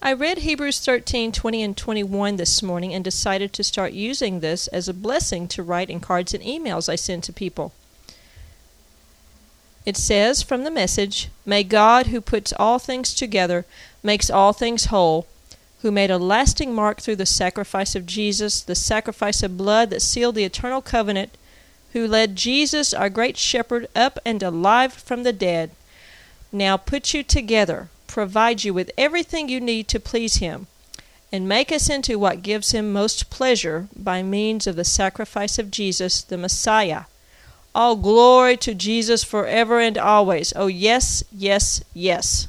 I read Hebrews 13, 20, and 21 this morning and decided to start using this as a blessing to write in cards and emails I send to people. It says from the message May God, who puts all things together, makes all things whole, who made a lasting mark through the sacrifice of Jesus, the sacrifice of blood that sealed the eternal covenant, who led Jesus, our great shepherd, up and alive from the dead, now put you together provide you with everything you need to please Him, and make us into what gives Him most pleasure by means of the sacrifice of Jesus, the Messiah. All glory to Jesus forever and always. Oh, yes, yes, yes.